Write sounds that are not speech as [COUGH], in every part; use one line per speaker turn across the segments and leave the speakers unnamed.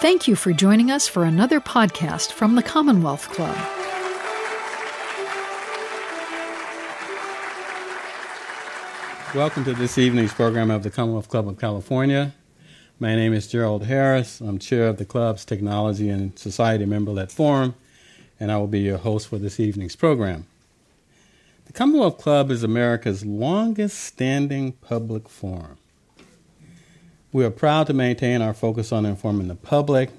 Thank you for joining us for another podcast from the Commonwealth Club.
Welcome to this evening's program of the Commonwealth Club of California. My name is Gerald Harris. I'm chair of the club's Technology and Society Member led Forum, and I will be your host for this evening's program. The Commonwealth Club is America's longest standing public forum. We are proud to maintain our focus on informing the public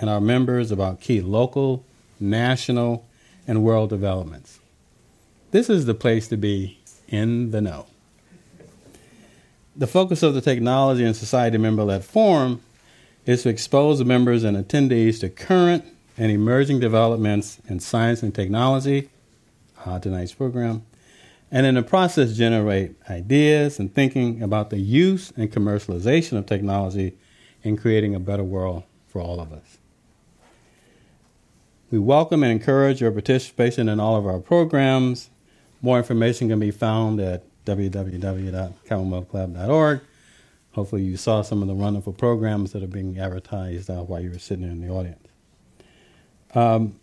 and our members about key local, national, and world developments. This is the place to be in the know. The focus of the Technology and Society member led forum is to expose members and attendees to current and emerging developments in science and technology, uh, tonight's program, and in the process generate ideas and thinking about the use and commercialization of technology in creating a better world for all of us. We welcome and encourage your participation in all of our programs. More information can be found at www.commonwealthclub.org. Hopefully, you saw some of the wonderful programs that are being advertised uh, while you were sitting in the audience. Um,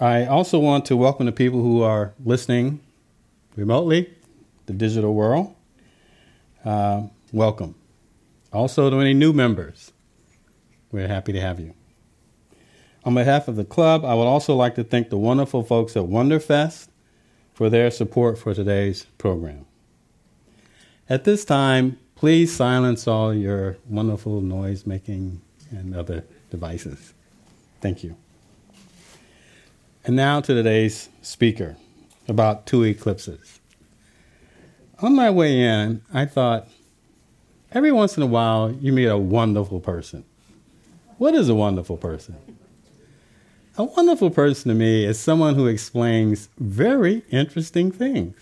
I also want to welcome the people who are listening remotely, the digital world. Uh, welcome. Also, to any new members, we're happy to have you. On behalf of the club, I would also like to thank the wonderful folks at Wonderfest for their support for today's program. At this time, please silence all your wonderful noise making and other devices. Thank you. And now to today's speaker about two eclipses. On my way in, I thought, every once in a while, you meet a wonderful person. What is a wonderful person? A wonderful person to me is someone who explains very interesting things.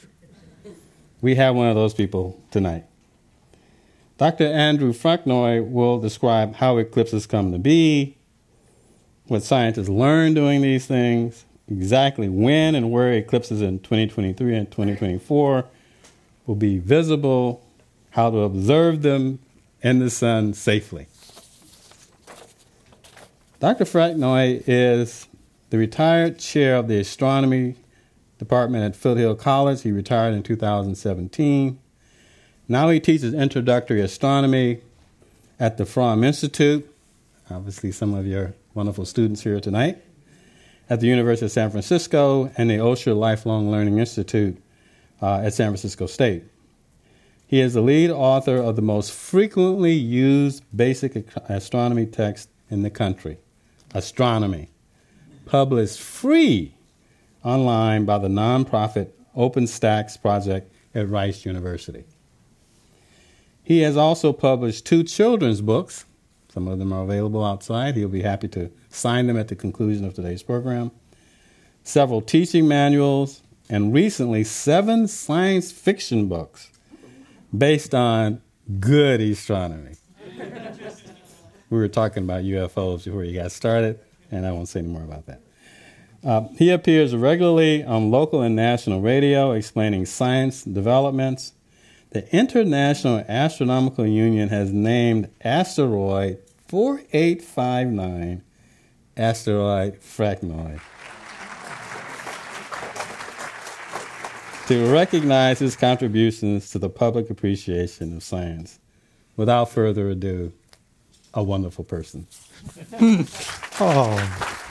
We have one of those people tonight. Dr. Andrew Fraknoi will describe how eclipses come to be, what scientists learn doing these things, exactly when and where eclipses in 2023 and 2024 will be visible, how to observe them in the sun safely. Dr. Fraknoi is the retired chair of the astronomy department at Foothill College. He retired in 2017. Now he teaches introductory astronomy at the Fromm Institute. Obviously, some of your wonderful students here tonight at the University of San Francisco and the Osher Lifelong Learning Institute uh, at San Francisco State. He is the lead author of the most frequently used basic astronomy text in the country, Astronomy, published free online by the nonprofit OpenStax project at Rice University. He has also published two children's books. Some of them are available outside. He'll be happy to sign them at the conclusion of today's program. Several teaching manuals, and recently seven science fiction books based on good astronomy. [LAUGHS] we were talking about UFOs before you got started, and I won't say any more about that. Uh, he appears regularly on local and national radio explaining science developments. The International Astronomical Union has named asteroid 4859 asteroid Fraknoi to recognize his contributions to the public appreciation of science. Without further ado, a wonderful person. [LAUGHS]
oh.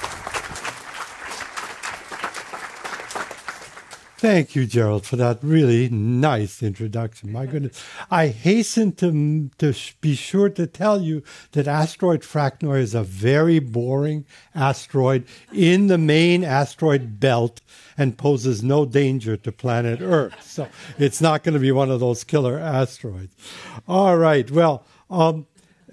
Thank you, Gerald, for that really nice introduction. My goodness. I hasten to, to be sure to tell you that asteroid Fraknoi is a very boring asteroid in the main asteroid belt and poses no danger to planet Earth. So it's not going to be one of those killer asteroids. All right. Well, um,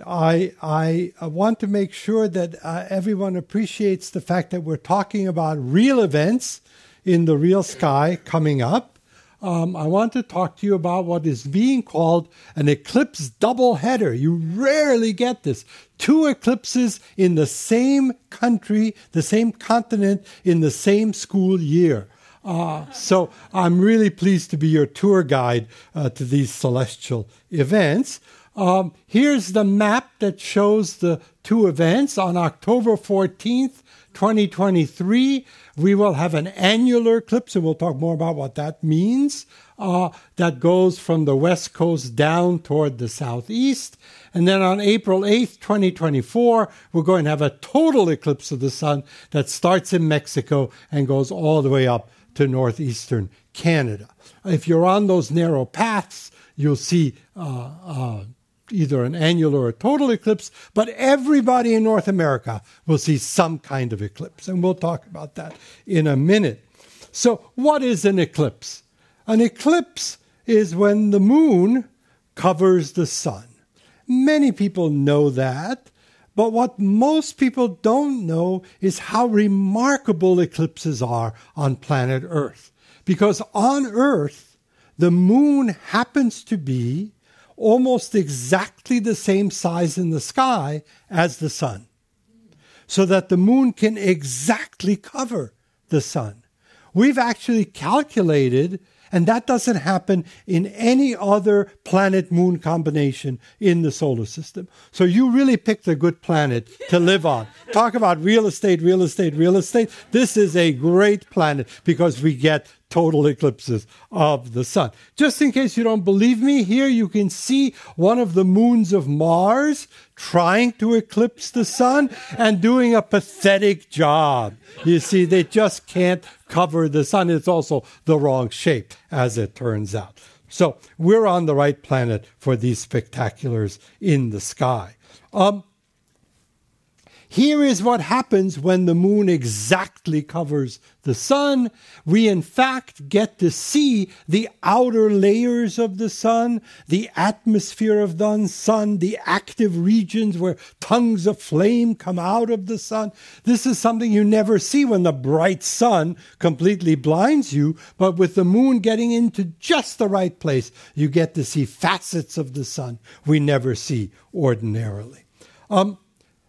I, I want to make sure that uh, everyone appreciates the fact that we're talking about real events in the real sky coming up. Um, I want to talk to you about what is being called an eclipse double header. You rarely get this. Two eclipses in the same country, the same continent, in the same school year. Uh, so I'm really pleased to be your tour guide uh, to these celestial events. Um, here's the map that shows the two events. On October 14th, 2023, we will have an annular eclipse, and we'll talk more about what that means. Uh, that goes from the west coast down toward the southeast. And then on April 8th, 2024, we're going to have a total eclipse of the sun that starts in Mexico and goes all the way up to northeastern Canada. If you're on those narrow paths, you'll see uh, uh, either an annular or a total eclipse, but everybody in North America will see some kind of eclipse. And we'll talk about that in a minute. So, what is an eclipse? An eclipse is when the moon covers the sun. Many people know that, but what most people don't know is how remarkable eclipses are on planet Earth. Because on Earth, the moon happens to be almost exactly the same size in the sky as the sun, so that the moon can exactly cover the sun. We've actually calculated and that doesn't happen in any other planet moon combination in the solar system. So you really picked a good planet to live on. Talk about real estate, real estate, real estate. This is a great planet because we get total eclipses of the sun. Just in case you don't believe me, here you can see one of the moons of Mars trying to eclipse the sun and doing a pathetic job. You see, they just can't cover the sun. It's also the wrong shape, as it turns out. So we're on the right planet for these spectaculars in the sky. Um, here is what happens when the moon exactly covers the sun. We, in fact, get to see the outer layers of the sun, the atmosphere of the sun, the active regions where tongues of flame come out of the sun. This is something you never see when the bright sun completely blinds you, but with the moon getting into just the right place, you get to see facets of the sun we never see ordinarily. Um,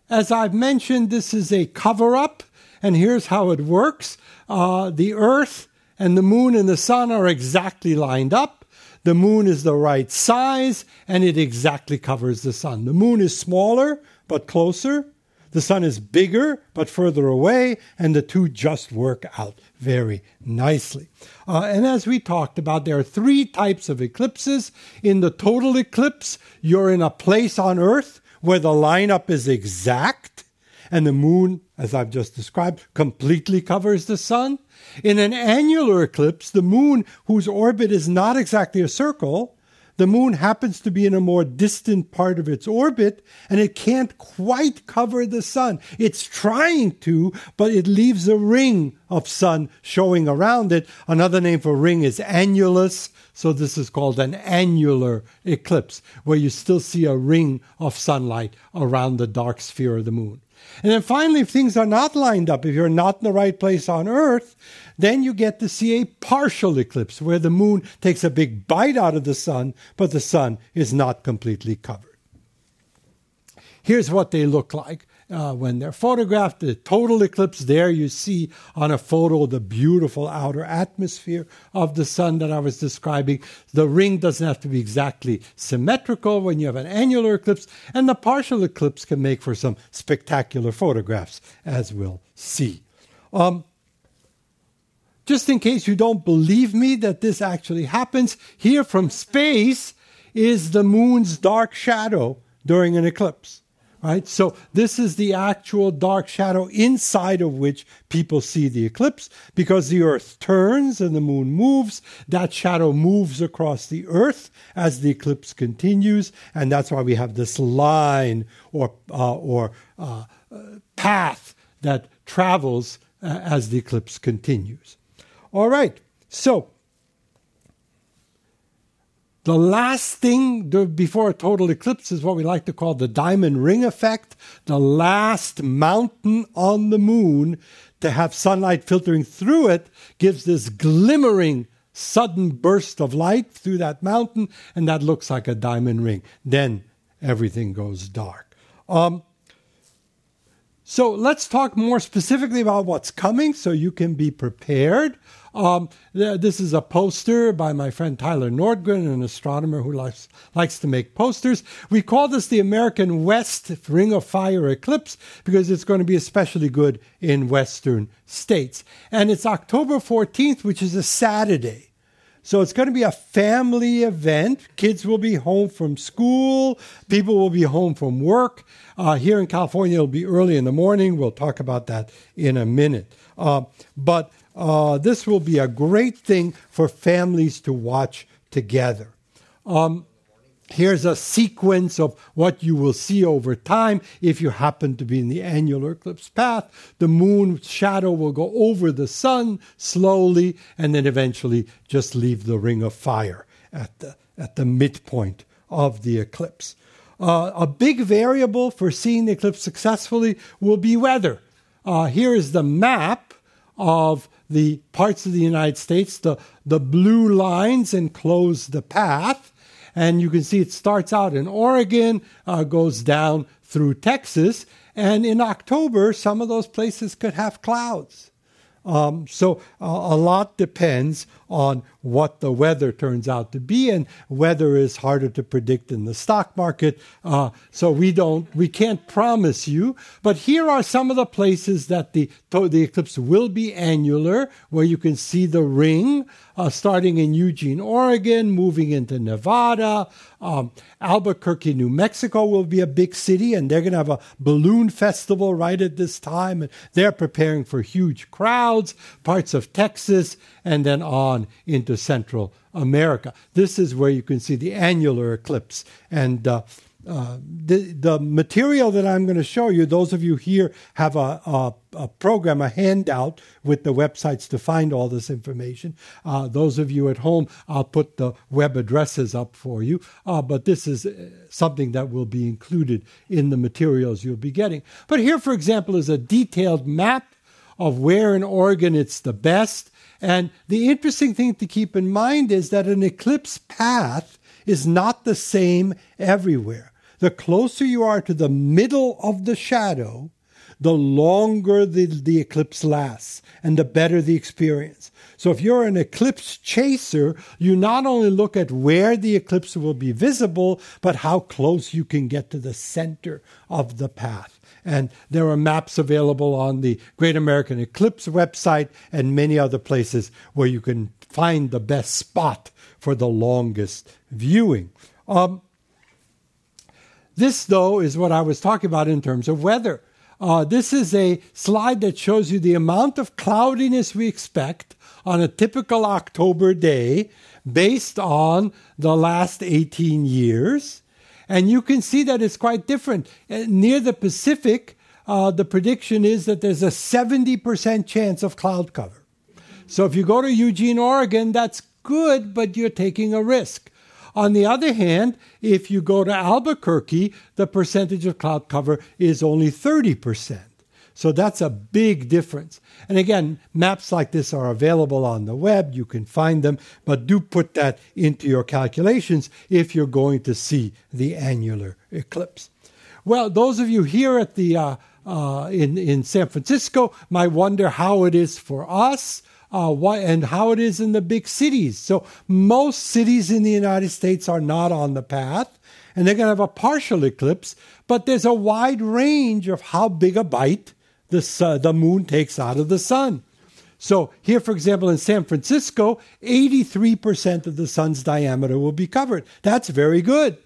as I've mentioned, this is a cover up, and here's how it works uh, the Earth and the moon and the sun are exactly lined up. The moon is the right size, and it exactly covers the sun. The moon is smaller, but closer. The sun is bigger, but further away, and the two just work out very nicely. Uh, and as we talked about, there are three types of eclipses. In the total eclipse, you're in a place on Earth where the lineup is exact and the moon, as I've just described, completely covers the sun. In an annular eclipse, the moon, whose orbit is not exactly a circle, the moon happens to be in a more distant part of its orbit and it can't quite cover the sun. It's trying to, but it leaves a ring of sun showing around it. Another name for ring is annulus. So this is called an annular eclipse, where you still see a ring of sunlight around the dark sphere of the moon. And then finally, if things are not lined up, if you're not in the right place on Earth, then you get to see a partial eclipse where the moon takes a big bite out of the sun, but the sun is not completely covered. Here's what they look like uh, when they're photographed. The total eclipse there you see on a photo the beautiful outer atmosphere of the sun that I was describing. The ring doesn't have to be exactly symmetrical when you have an annular eclipse, and the partial eclipse can make for some spectacular photographs, as we'll see. Um, just in case you don't believe me that this actually happens, here from space is the moon's dark shadow during an eclipse. Right? So this is the actual dark shadow inside of which people see the eclipse because the earth turns and the moon moves. That shadow moves across the earth as the eclipse continues. And that's why we have this line or, uh, or uh, path that travels uh, as the eclipse continues. All right. So the last thing before a total eclipse is what we like to call the diamond ring effect, the last mountain on the moon to have sunlight filtering through it gives this glimmering sudden burst of light through that mountain, and that looks like a diamond ring. Then everything goes dark. Um, so let's talk more specifically about what's coming so you can be prepared. Um, th- this is a poster by my friend Tyler Nordgren, an astronomer who likes, likes to make posters. We call this the American West Ring of Fire eclipse because it's going to be especially good in western states. And it's October 14th, which is a Saturday. So it's going to be a family event. Kids will be home from school. People will be home from work. Uh, here in California, it'll be early in the morning. We'll talk about that in a minute. Uh, but uh, this will be a great thing for families to watch together. Um, here's a sequence of what you will see over time if you happen to be in the annular eclipse path. The moon shadow will go over the sun slowly and then eventually just leave the ring of fire at the, at the midpoint of the eclipse. Uh, a big variable for seeing the eclipse successfully will be weather. Uh, here is the map of the parts of the United States. The, the blue lines enclose the path. And you can see it starts out in Oregon, uh, goes down through Texas. And in October, some of those places could have clouds. Um, so uh, a lot depends on what the weather turns out to be, and weather is harder to predict in the stock market. Uh, so we don't, we can't promise you. But here are some of the places that the the eclipse will be annular, where you can see the ring, uh, starting in Eugene, Oregon, moving into Nevada. Um, Albuquerque, New Mexico will be a big city, and they're going to have a balloon festival right at this time, and they're preparing for huge crowds. Parts of Texas, and then on into Central America. This is where you can see the annular eclipse. And uh, uh, the, the material that I'm going to show you, those of you here have a, a, a, program, a handout with the websites to find all this information. Uh, those of you at home, I'll put the web addresses up for you. Uh, but this is uh, something that will be included in the materials you'll be getting. But here, for example, is a detailed map of where in Oregon it's the best and the interesting thing to keep in mind is that an eclipse path is not the same everywhere. The closer you are to the middle of the shadow, the longer the, the eclipse lasts and the better the experience. So if you're an eclipse chaser, you not only look at where the eclipse will be visible, but how close you can get to the center of the path. And there are maps available on the Great American Eclipse website and many other places where you can find the best spot for the longest viewing. Um, this, though, is what I was talking about in terms of weather. Uh, this is a slide that shows you the amount of cloudiness we expect on a typical October day based on the last 18 years. And you can see that it's quite different. Uh, near the Pacific, uh, the prediction is that there's a 70% chance of cloud cover. So if you go to Eugene, Oregon, that's good, but you're taking a risk. On the other hand, if you go to Albuquerque, the percentage of cloud cover is only 30%. So that's a big difference. And again, maps like this are available on the web. You can find them, but do put that into your calculations if you're going to see the annular eclipse. Well, those of you here at the uh, uh, in in San Francisco might wonder how it is for us. Uh, why, and how it is in the big cities. So, most cities in the United States are not on the path, and they're going to have a partial eclipse, but there's a wide range of how big a bite the, the moon takes out of the sun. So, here, for example, in San Francisco, 83% of the sun's diameter will be covered. That's very good.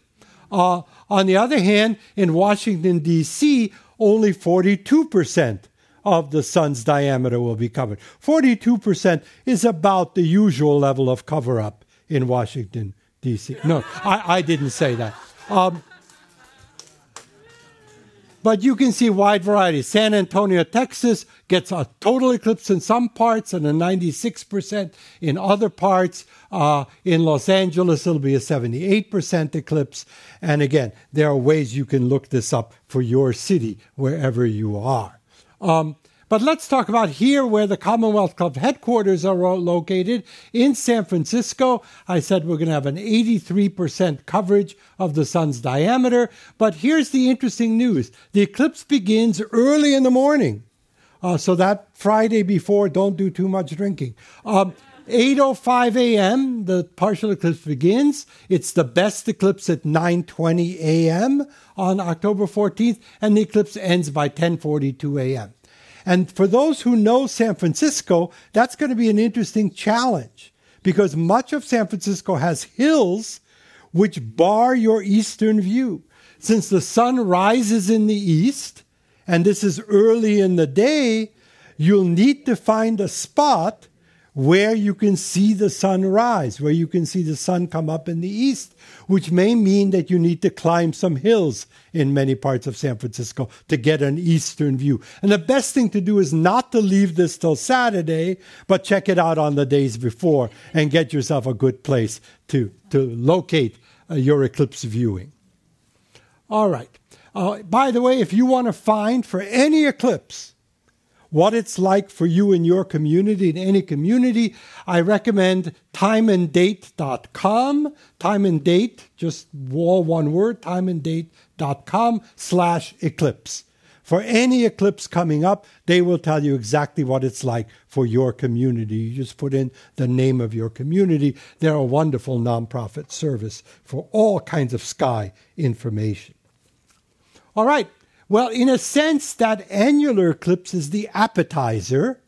Uh, on the other hand, in Washington, D.C., only 42% of the sun's diameter will be covered. 42% is about the usual level of cover up in Washington, D.C. No, I, I didn't say that. Um, but you can see wide variety. San Antonio, Texas gets a total eclipse in some parts and a 96% in other parts. Uh, in Los Angeles, it'll be a 78% eclipse. And again, there are ways you can look this up for your city wherever you are. Um, but let's talk about here where the Commonwealth Club headquarters are located in San Francisco. I said we're going to have an 83% coverage of the sun's diameter. But here's the interesting news the eclipse begins early in the morning. Uh, so that Friday before, don't do too much drinking. Um, 8:05 a.m. the partial eclipse begins. It's the best eclipse at 9:20 a.m. on October 14th and the eclipse ends by 10:42 a.m. And for those who know San Francisco, that's going to be an interesting challenge because much of San Francisco has hills which bar your eastern view. Since the sun rises in the east, and this is early in the day, you'll need to find a spot where you can see the sun rise, where you can see the sun come up in the east, which may mean that you need to climb some hills in many parts of San Francisco to get an eastern view. And the best thing to do is not to leave this till Saturday, but check it out on the days before and get yourself a good place to, to locate uh, your eclipse viewing. All right. Uh, by the way, if you want to find for any eclipse, what it's like for you in your community, in any community, I recommend timeanddate.com. Time and date, just all one word, timeanddate.com slash eclipse. For any eclipse coming up, they will tell you exactly what it's like for your community. You just put in the name of your community. They're a wonderful nonprofit service for all kinds of sky information. All right, well, in a sense, that annular eclipse is the appetizer.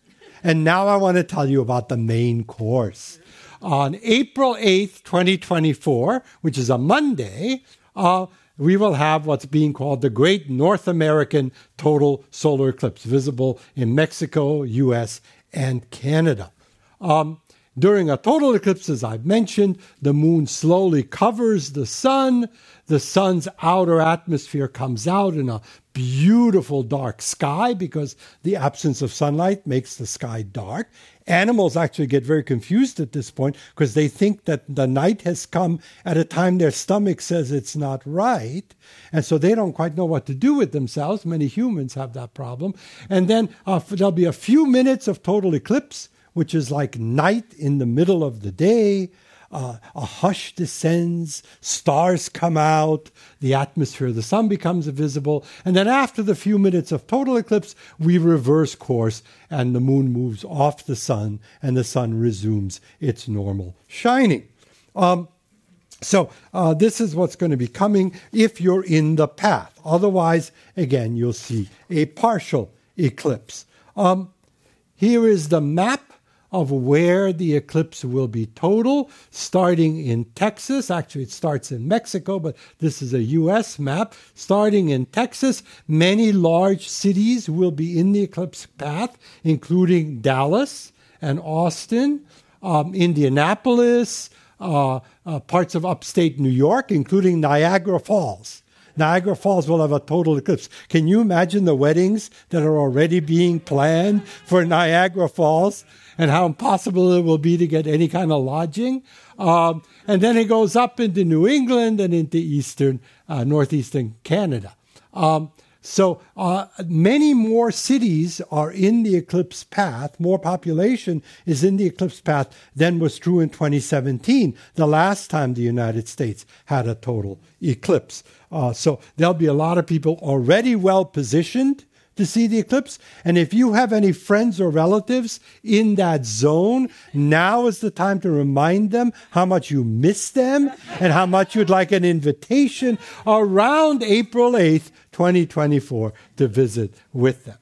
And now I want to tell you about the main course. On April 8th, 2024, which is a Monday, uh, we will have what's being called the Great North American Total Solar Eclipse, visible in Mexico, US, and Canada. Um, during a total eclipse, as I've mentioned, the moon slowly covers the sun. The sun's outer atmosphere comes out in a beautiful dark sky because the absence of sunlight makes the sky dark. Animals actually get very confused at this point because they think that the night has come at a time their stomach says it's not right. And so they don't quite know what to do with themselves. Many humans have that problem. And then uh, there'll be a few minutes of total eclipse which is like night in the middle of the day. Uh, a hush descends, stars come out, the atmosphere of the sun becomes visible, and then after the few minutes of total eclipse, we reverse course and the moon moves off the sun and the sun resumes its normal shining. Um, so, uh, this is what's going to be coming if you're in the path. Otherwise, again, you'll see a partial eclipse. Um, here is the map of where the eclipse will be total, starting in Texas. Actually, it starts in Mexico, but this is a U.S. map. Starting in Texas, many large cities will be in the eclipse path, including Dallas and Austin, um, Indianapolis, uh, uh, parts of upstate New York, including Niagara Falls. Niagara Falls will have a total eclipse. Can you imagine the weddings that are already being planned for Niagara Falls? And how impossible it will be to get any kind of lodging. Um, and then it goes up into New England and into eastern, uh, northeastern Canada. Um, so uh, many more cities are in the eclipse path, more population is in the eclipse path than was true in 2017, the last time the United States had a total eclipse. Uh, so there'll be a lot of people already well positioned to see the eclipse. And if you have any friends or relatives in that zone, now is the time to remind them how much you miss them and how much you'd like an invitation around April 8th, 2024 to visit with them.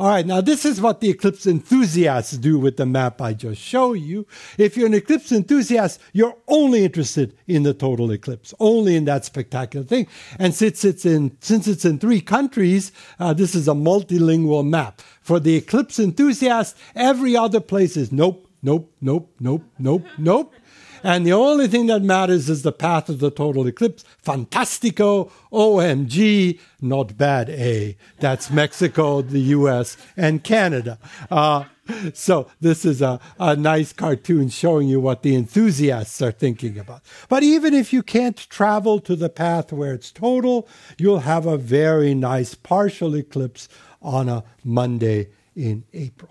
All right, now this is what the eclipse enthusiasts do with the map I just showed you. If you're an eclipse enthusiast, you're only interested in the total eclipse, only in that spectacular thing. And since it's in since it's in three countries, uh, this is a multilingual map. For the eclipse enthusiast, every other place is nope, nope, nope, nope, nope, nope. And the only thing that matters is the path of the total eclipse. Fantastico, OMG, not bad, A. That's Mexico, the US, and Canada. Uh, so this is a, a nice cartoon showing you what the enthusiasts are thinking about. But even if you can't travel to the path where it's total, you'll have a very nice partial eclipse on a Monday in April.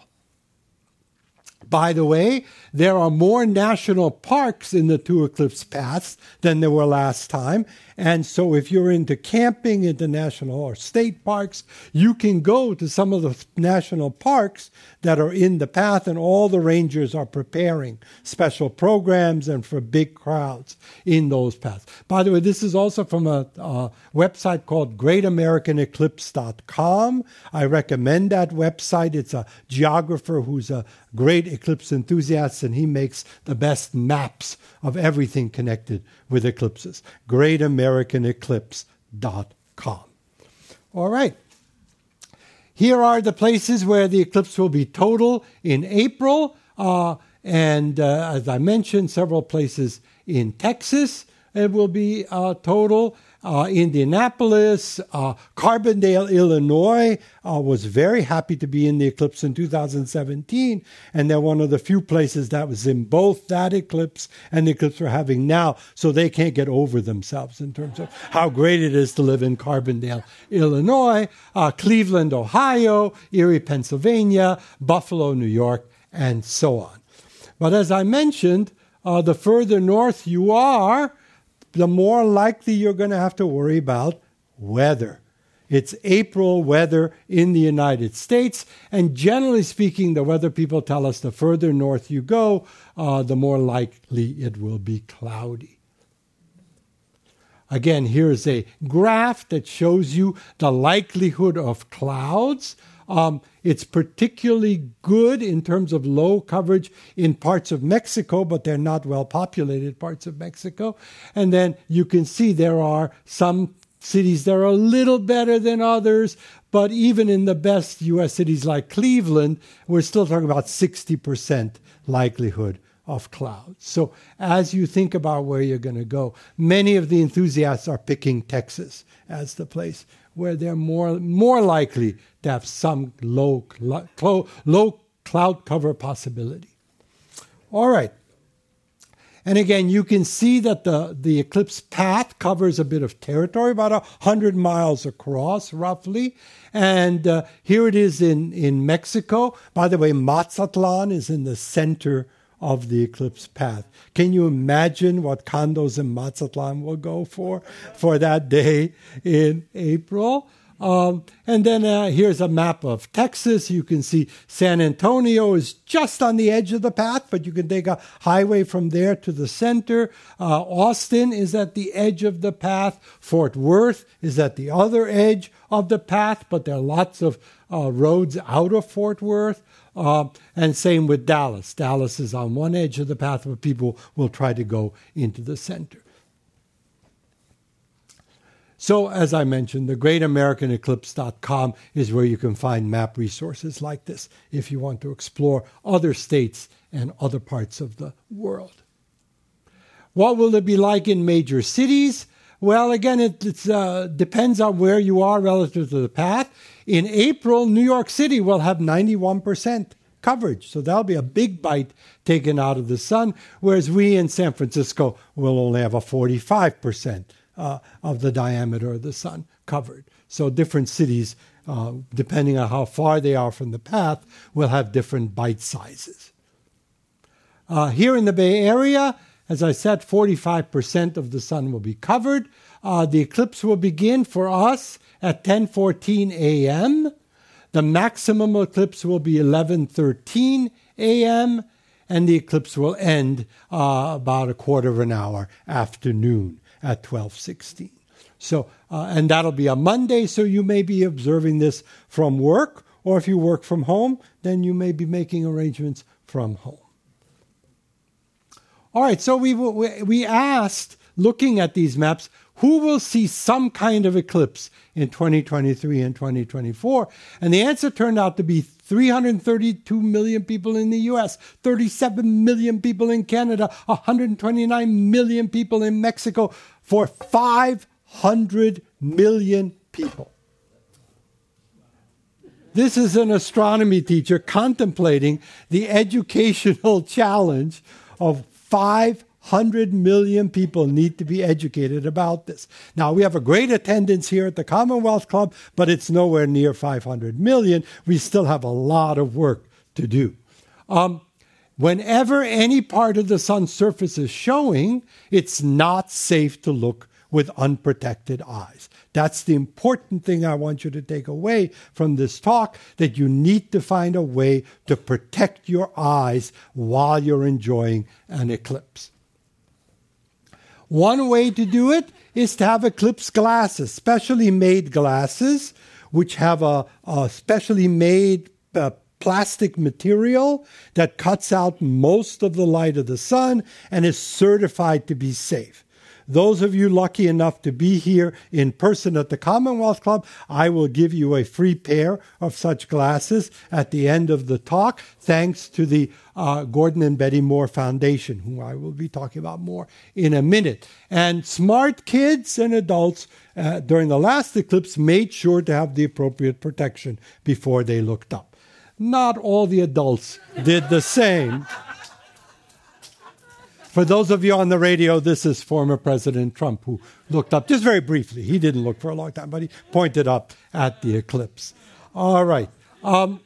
By the way, there are more national parks in the two eclipse paths than there were last time, And so, if you're into camping, into national or state parks, you can go to some of the national parks that are in the path, and all the rangers are preparing special programs and for big crowds in those paths. By the way, this is also from a, a website called GreatAmericanEclipse.com. I recommend that website. It's a geographer who's a great eclipse enthusiast, and he makes the best maps of everything connected with eclipses. GreatAmericanEclipse.com. All right. Here are the places where the eclipse will be total in April. Uh, and uh, as I mentioned, several places in Texas it will be uh, total uh, Indianapolis, uh, Carbondale, Illinois uh, was very happy to be in the eclipse in 2017, and they're one of the few places that was in both that eclipse and the eclipse we're having now, so they can't get over themselves in terms of how great it is to live in Carbondale, Illinois, uh, Cleveland, Ohio, Erie, Pennsylvania, Buffalo, New York, and so on. But as I mentioned, uh, the further north you are, the more likely you're going to have to worry about weather. It's April weather in the United States, and generally speaking, the weather people tell us the further north you go, uh, the more likely it will be cloudy. Again, here's a graph that shows you the likelihood of clouds. Um, it's particularly good in terms of low coverage in parts of Mexico, but they're not well populated parts of Mexico. And then you can see there are some cities that are a little better than others, but even in the best US cities like Cleveland, we're still talking about 60% likelihood of clouds. So as you think about where you're going to go, many of the enthusiasts are picking Texas as the place where they're more more likely to have some low low cloud cover possibility. All right. And again, you can see that the, the eclipse path covers a bit of territory, about 100 miles across, roughly. And uh, here it is in, in Mexico. By the way, Mazatlan is in the center of the eclipse path. Can you imagine what condos in Mazatlan will go for for that day in April? Um, and then uh, here's a map of Texas. You can see San Antonio is just on the edge of the path, but you can take a highway from there to the center. Uh, Austin is at the edge of the path. Fort Worth is at the other edge of the path, but there are lots of uh, roads out of Fort Worth. Uh, and same with Dallas. Dallas is on one edge of the path, but people will try to go into the center. So, as I mentioned, the greatamericaneclipse.com is where you can find map resources like this if you want to explore other states and other parts of the world. What will it be like in major cities? Well, again, it uh, depends on where you are relative to the path. In April, New York City will have 91% coverage. So that'll be a big bite taken out of the sun, whereas we in San Francisco will only have a 45% uh, of the diameter of the sun covered. So different cities, uh, depending on how far they are from the path, will have different bite sizes. Uh, here in the Bay Area, as I said, 45% of the sun will be covered. Uh, the eclipse will begin for us at 10:14 a.m. The maximum eclipse will be 11:13 a.m. and the eclipse will end uh, about a quarter of an hour after noon at 12:16. So, uh, and that'll be a Monday, so you may be observing this from work, or if you work from home, then you may be making arrangements from home. All right, so we we asked, looking at these maps, who will see some kind of eclipse in 2023 and 2024? And the answer turned out to be 332 million people in the US, 37 million people in Canada, 129 million people in Mexico, for 500 million people. This is an astronomy teacher contemplating the educational [LAUGHS] challenge of 5 100 million people need to be educated about this. Now, we have a great attendance here at the Commonwealth Club, but it's nowhere near 500 million. We still have a lot of work to do. Um, whenever any part of the sun's surface is showing, it's not safe to look with unprotected eyes. That's the important thing I want you to take away from this talk that you need to find a way to protect your eyes while you're enjoying an eclipse. One way to do it is to have eclipse glasses, specially made glasses, which have a, a specially made uh, plastic material that cuts out most of the light of the sun and is certified to be safe. Those of you lucky enough to be here in person at the Commonwealth Club, I will give you a free pair of such glasses at the end of the talk, thanks to the uh, Gordon and Betty Moore Foundation, who I will be talking about more in a minute. And smart kids and adults uh, during the last eclipse made sure to have the appropriate protection before they looked up. Not all the adults did the same. For those of you on the radio, this is former President Trump who looked up just very briefly. He didn't look for a long time, but he pointed up at the eclipse. All right. Um,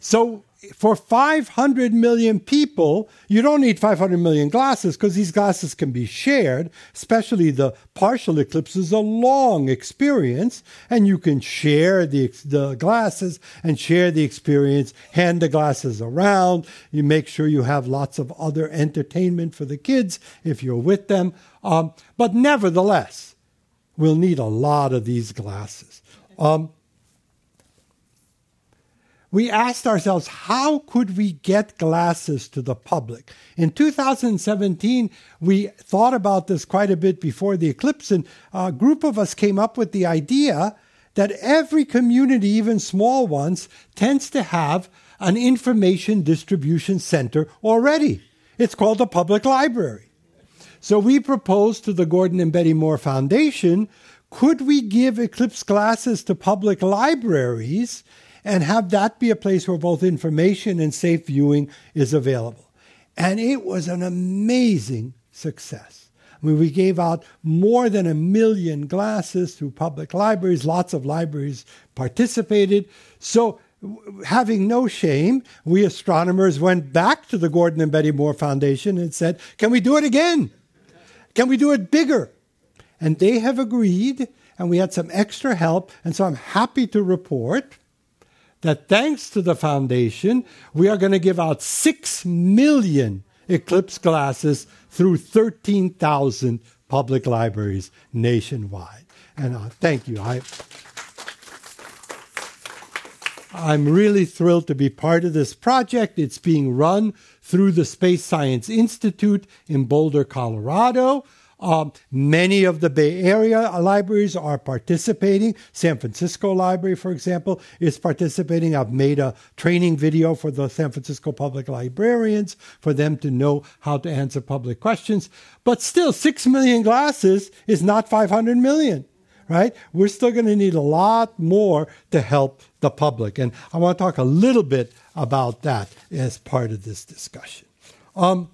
so for 500 million people, you don't need 500 million glasses because these glasses can be shared, especially the partial eclipse is a long experience, and you can share the, the glasses and share the experience, hand the glasses around. You make sure you have lots of other entertainment for the kids if you're with them. Um, but nevertheless, we'll need a lot of these glasses. Um, we asked ourselves, how could we get glasses to the public? In 2017, we thought about this quite a bit before the eclipse, and a group of us came up with the idea that every community, even small ones, tends to have an information distribution center already. It's called a public library. So we proposed to the Gordon and Betty Moore Foundation could we give eclipse glasses to public libraries and have that be a place where both information and safe viewing is available. And it was an amazing success. I mean, we gave out more than a million glasses through public libraries. Lots of libraries participated. So, having no shame, we astronomers went back to the Gordon and Betty Moore Foundation and said, Can we do it again? Can we do it bigger? And they have agreed, and we had some extra help. And so I'm happy to report that thanks to the foundation, we are going to give out 6 million Eclipse glasses through 13,000 public libraries nationwide. And uh, thank you. I, I'm really thrilled to be part of this project. It's being run through the Space Science Institute in Boulder, Colorado. Um, many of the Bay Area libraries are participating. San Francisco Library, for example, is participating. I've made a training video for the San Francisco public librarians for them to know how to answer public questions. But still, 6 million glasses is not 500 million right? We're still going to need a lot more to help the public. And I want to talk a little bit about that as part of this discussion. Um,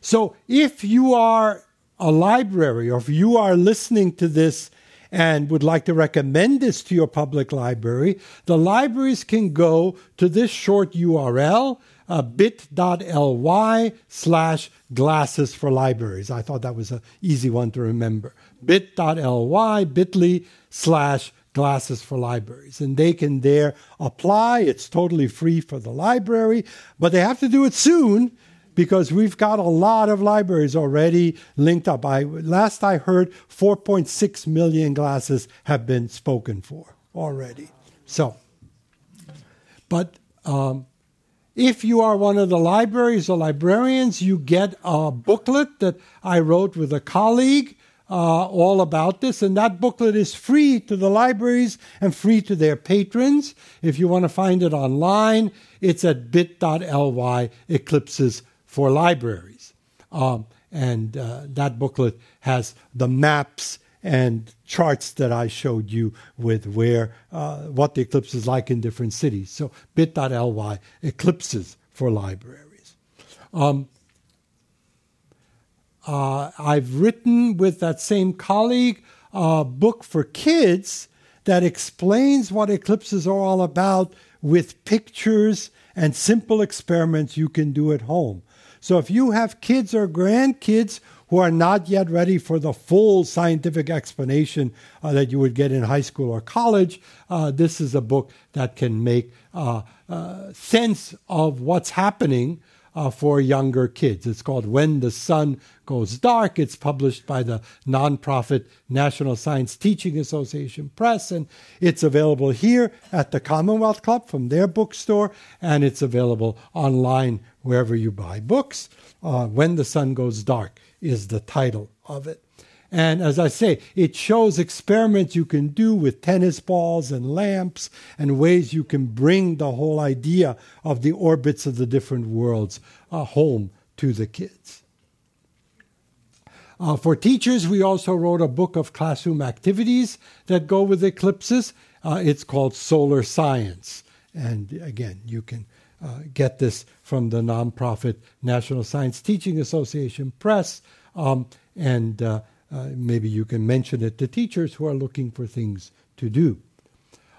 so if you are a library or if you are listening to this and would like to recommend this to your public library, the libraries can go to this short URL, uh, bit.ly slash glasses for libraries. I thought that was an easy one to remember. bit.ly, bit.ly slash glasses for libraries. And they can there apply. It's totally free for the library, but they have to do it soon because we've got a lot of libraries already linked up. I, last I heard, 4.6 million glasses have been spoken for already. So, but um, if you are one of the libraries or librarians, you get a booklet that I wrote with a colleague. Uh, all about this, and that booklet is free to the libraries and free to their patrons. If you want to find it online, it's at bit.ly eclipses for libraries. Um, and uh, that booklet has the maps and charts that I showed you with where uh, what the eclipse is like in different cities. So bit.ly eclipses for libraries. Um, uh, I've written with that same colleague a book for kids that explains what eclipses are all about with pictures and simple experiments you can do at home. So if you have kids or grandkids who are not yet ready for the full scientific explanation uh, that you would get in high school or college, uh, this is a book that can make uh, uh sense of what's happening uh, for younger kids. It's called When the Sun Goes Dark. It's published by the nonprofit National Science Teaching Association Press, and it's available here at the Commonwealth Club from their bookstore, and it's available online wherever you buy books. Uh, when the Sun Goes Dark is the title of it. And as I say, it shows experiments you can do with tennis balls and lamps and ways you can bring the whole idea of the orbits of the different worlds uh, home to the kids. Uh, for teachers, we also wrote a book of classroom activities that go with eclipses. Uh, it's called Solar Science. And again, you can uh, get this from the nonprofit National Science Teaching Association Press. Um, and uh, uh, maybe you can mention it to teachers who are looking for things to do.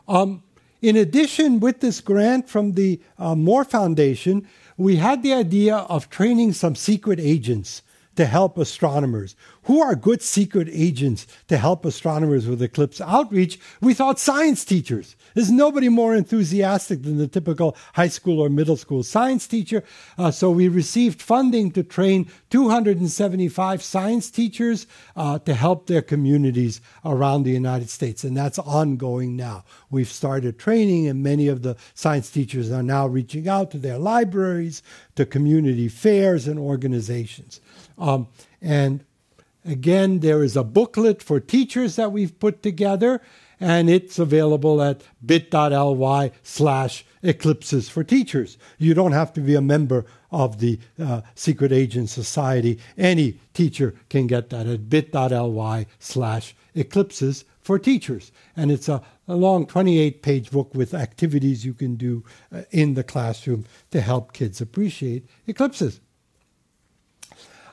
Um, in addition, with this grant from the uh, Moore Foundation, we had the idea of training some secret agents to help astronomers. Who are good secret agents to help astronomers with eclipse outreach? We thought science teachers. There's nobody more enthusiastic than the typical high school or middle school science teacher. Uh, so we received funding to train 275 science teachers uh, to help their communities around the United States. And that's ongoing now. We've started training, and many of the science teachers are now reaching out to their libraries, to community fairs, and organizations. Um, and again, there is a booklet for teachers that we've put together, and it's available at bit.ly slash eclipses for teachers. You don't have to be a member of the uh, Secret Agent Society. Any teacher can get that at bit.ly slash eclipses for teachers. And it's a, a long 28 page book with activities you can do uh, in the classroom to help kids appreciate eclipses.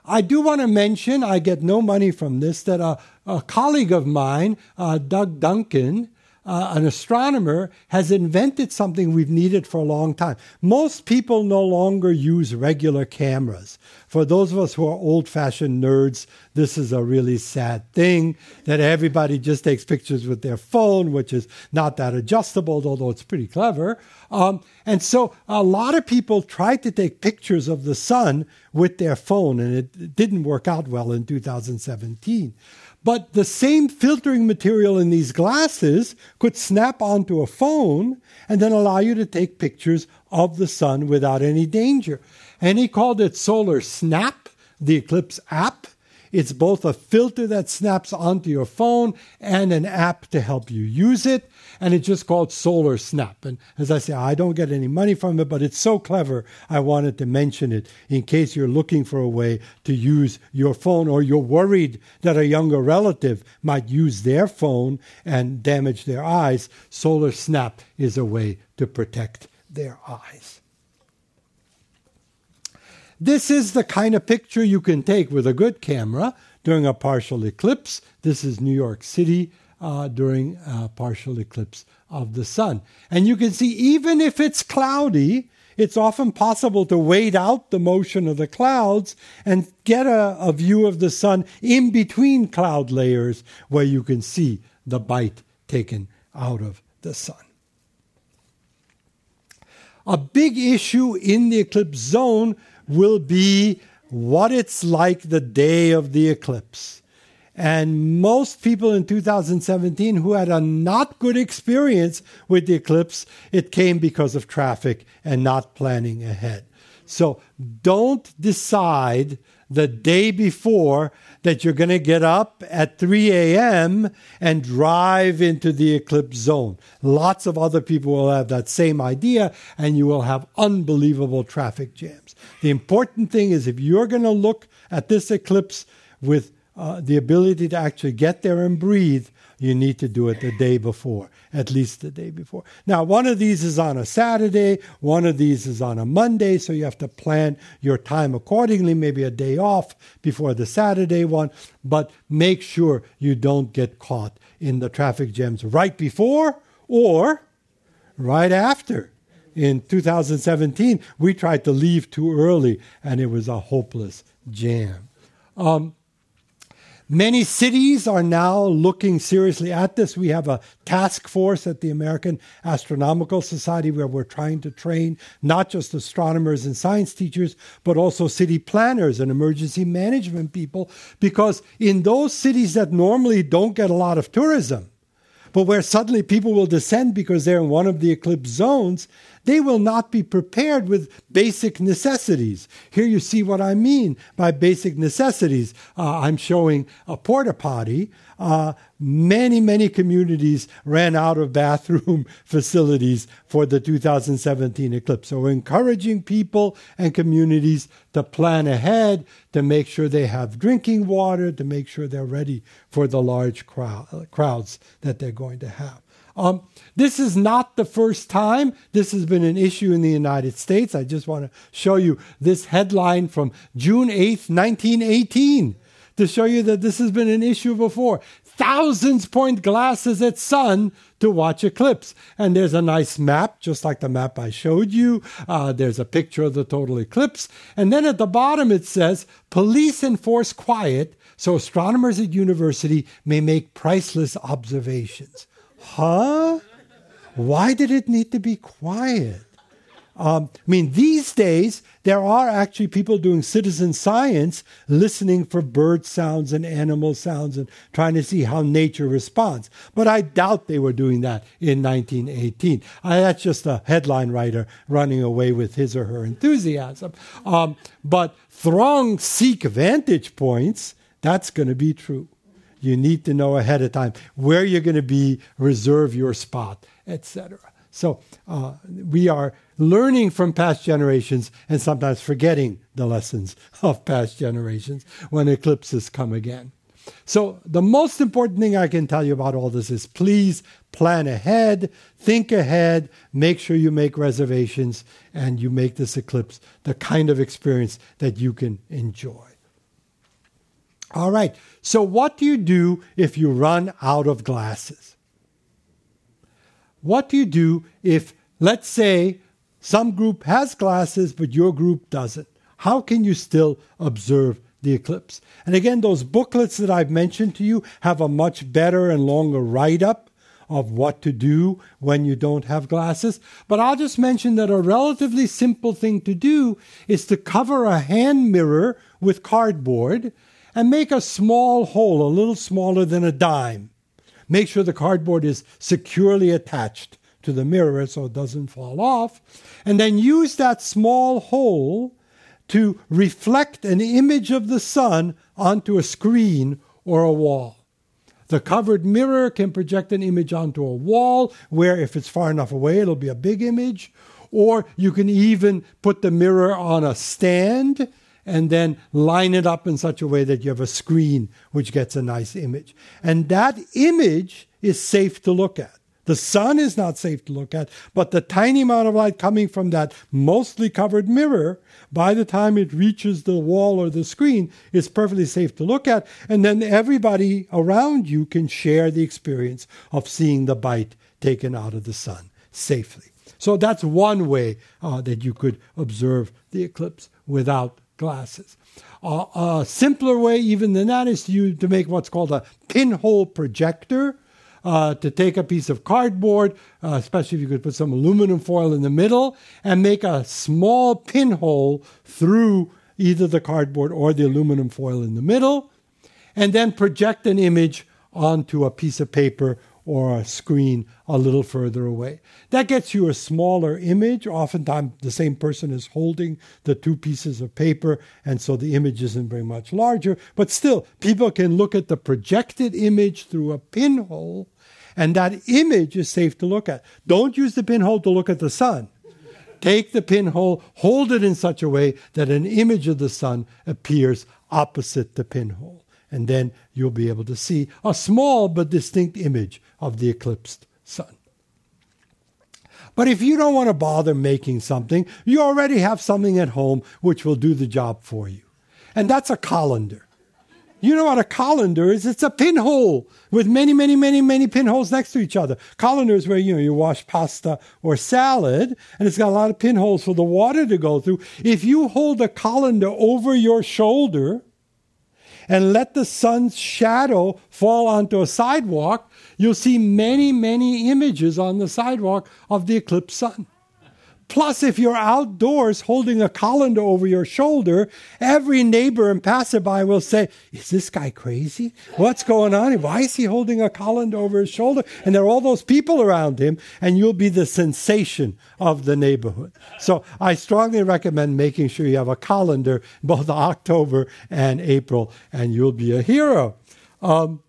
I do want to mention, I get no money from this, that a, a colleague of mine, uh, Doug Duncan, uh, an astronomer, has invented something we've needed for a long time. Most people no longer use regular cameras. For those of us who are old fashioned nerds, this is a really sad thing that everybody just takes pictures with their phone, which is not that adjustable, although it's pretty clever. Um, and so a lot of people tried to take pictures of the sun with their phone, and it didn't work out well in 2017. But the same filtering material in these glasses could snap onto a phone and then allow you to take pictures of the sun without any danger. And he called it Solar Snap, the Eclipse app. It's both a filter that snaps onto your phone and an app to help you use it. And it's just called Solar Snap. And as I say, I don't get any money from it, but it's so clever, I wanted to mention it in case you're looking for a way to use your phone or you're worried that a younger relative might use their phone and damage their eyes. Solar Snap is a way to protect their eyes. This is the kind of picture you can take with a good camera during a partial eclipse. This is New York City uh, during a partial eclipse of the sun. And you can see, even if it's cloudy, it's often possible to wait out the motion of the clouds and get a, a view of the sun in between cloud layers where you can see the bite taken out of the sun. A big issue in the eclipse zone will be what it's like the day of the eclipse. And most people in 2017 who had a not good experience with the eclipse, it came because of traffic and not planning ahead. So don't decide the day before that you're going to get up at 3 a.m. and drive into the eclipse zone. Lots of other people will have that same idea, and you will have unbelievable traffic jams. The important thing is if you're going to look at this eclipse with uh, the ability to actually get there and breathe, you need to do it the day before, at least the day before. Now, one of these is on a Saturday, one of these is on a Monday, so you have to plan your time accordingly, maybe a day off before the Saturday one, but make sure you don't get caught in the traffic jams right before or right after. In 2017, we tried to leave too early and it was a hopeless jam. Um, Many cities are now looking seriously at this. We have a task force at the American Astronomical Society where we're trying to train not just astronomers and science teachers, but also city planners and emergency management people, because in those cities that normally don't get a lot of tourism, but where suddenly people will descend because they're in one of the eclipse zones, they will not be prepared with basic necessities. Here you see what I mean by basic necessities. Uh, I'm showing a porta potty. Uh, many, many communities ran out of bathroom [LAUGHS] facilities for the 2017 eclipse. So, encouraging people and communities to plan ahead, to make sure they have drinking water, to make sure they're ready for the large crowd, crowds that they're going to have. Um, this is not the first time this has been an issue in the United States. I just want to show you this headline from June 8th, 1918, to show you that this has been an issue before. Thousands point glasses at sun to watch eclipse. And there's a nice map, just like the map I showed you. Uh, there's a picture of the total eclipse. And then at the bottom it says, police enforce quiet so astronomers at university may make priceless observations. Huh? Why did it need to be quiet? Um, I mean, these days, there are actually people doing citizen science listening for bird sounds and animal sounds and trying to see how nature responds. But I doubt they were doing that in 1918. Uh, that's just a headline writer running away with his or her enthusiasm. Um, but throng seek vantage points, that's going to be true. You need to know ahead of time where you're going to be, reserve your spot, etc. So uh, we are learning from past generations and sometimes forgetting the lessons [LAUGHS] of past generations when eclipses come again. So, the most important thing I can tell you about all this is please plan ahead, think ahead, make sure you make reservations, and you make this eclipse the kind of experience that you can enjoy. All right. So, what do you do if you run out of glasses? What do you do if, let's say, some group has glasses, but your group doesn't? How can you still observe the eclipse? And again, those booklets that I've mentioned to you have a much better and longer write up of what to do when you don't have glasses. But I'll just mention that a relatively simple thing to do is to cover a hand mirror with cardboard and make a small hole, a little smaller than a dime. Make sure the cardboard is securely attached to the mirror so it doesn't fall off. And then use that small hole to reflect an image of the sun onto a screen or a wall. The covered mirror can project an image onto a wall where, if it's far enough away, it'll be a big image. Or you can even put the mirror on a stand and then line it up in such a way that you have a screen which gets a nice image. And that image is safe to look at. The sun is not safe to look at, but the tiny amount of light coming from that mostly covered mirror, by the time it reaches the wall or the screen, is perfectly safe to look at. And then everybody around you can share the experience of seeing the bite taken out of the sun safely. So that's one way uh, that you could observe the eclipse without glasses. Uh, a simpler way, even than that, is to, use, to make what's called a pinhole projector. Uh, to take a piece of cardboard, uh, especially if you could put some aluminum foil in the middle, and make a small pinhole through either the cardboard or the aluminum foil in the middle, and then project an image onto a piece of paper or a screen a little further away. That gets you a smaller image. Oftentimes, the same person is holding the two pieces of paper, and so the image isn't very much larger. But still, people can look at the projected image through a pinhole, and that image is safe to look at. Don't use the pinhole to look at the sun. Take the pinhole, hold it in such a way that an image of the sun appears opposite the pinhole and then you'll be able to see a small but distinct image of the eclipsed sun. But if you don't want to bother making something, you already have something at home which will do the job for you. And that's a colander. You know what a colander is? It's a pinhole with many, many, many, many pinholes next to each other. Colander is where you know you wash pasta or salad, and it's got a lot of pinholes for the water to go through. If you hold a colander over your shoulder, and let the sun's shadow fall onto a sidewalk, you'll see many, many images on the sidewalk of the eclipsed sun. Plus, if you're outdoors holding a colander over your shoulder, every neighbor and passerby will say, Is this guy crazy? What's going on? Why is he holding a colander over his shoulder? And there are all those people around him, and you'll be the sensation of the neighborhood. So I strongly recommend making sure you have a colander both October and April, and you'll be a hero. Um,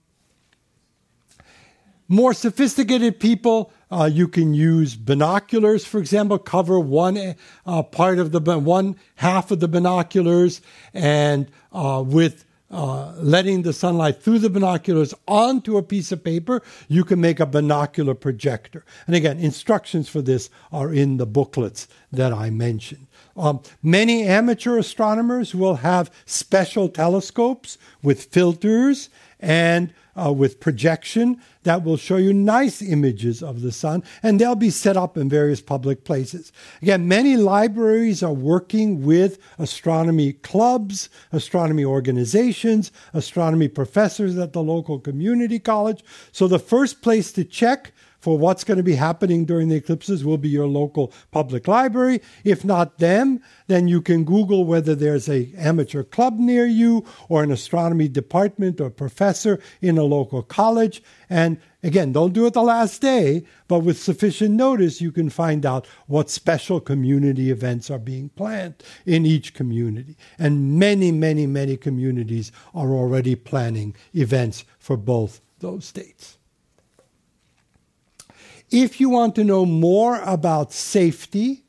more sophisticated people uh, you can use binoculars, for example, cover one uh, part of the one half of the binoculars, and uh, with uh, letting the sunlight through the binoculars onto a piece of paper, you can make a binocular projector. And again, instructions for this are in the booklets that I mentioned. Um, many amateur astronomers will have special telescopes with filters and uh, with projection that will show you nice images of the sun, and they'll be set up in various public places. Again, many libraries are working with astronomy clubs, astronomy organizations, astronomy professors at the local community college. So the first place to check for what's going to be happening during the eclipses will be your local public library. If not them, then you can Google whether there's a amateur club near you or an astronomy department or professor in a local college. And again, don't do it the last day, but with sufficient notice, you can find out what special community events are being planned in each community. And many, many, many communities are already planning events for both those dates. If you want to know more about safety,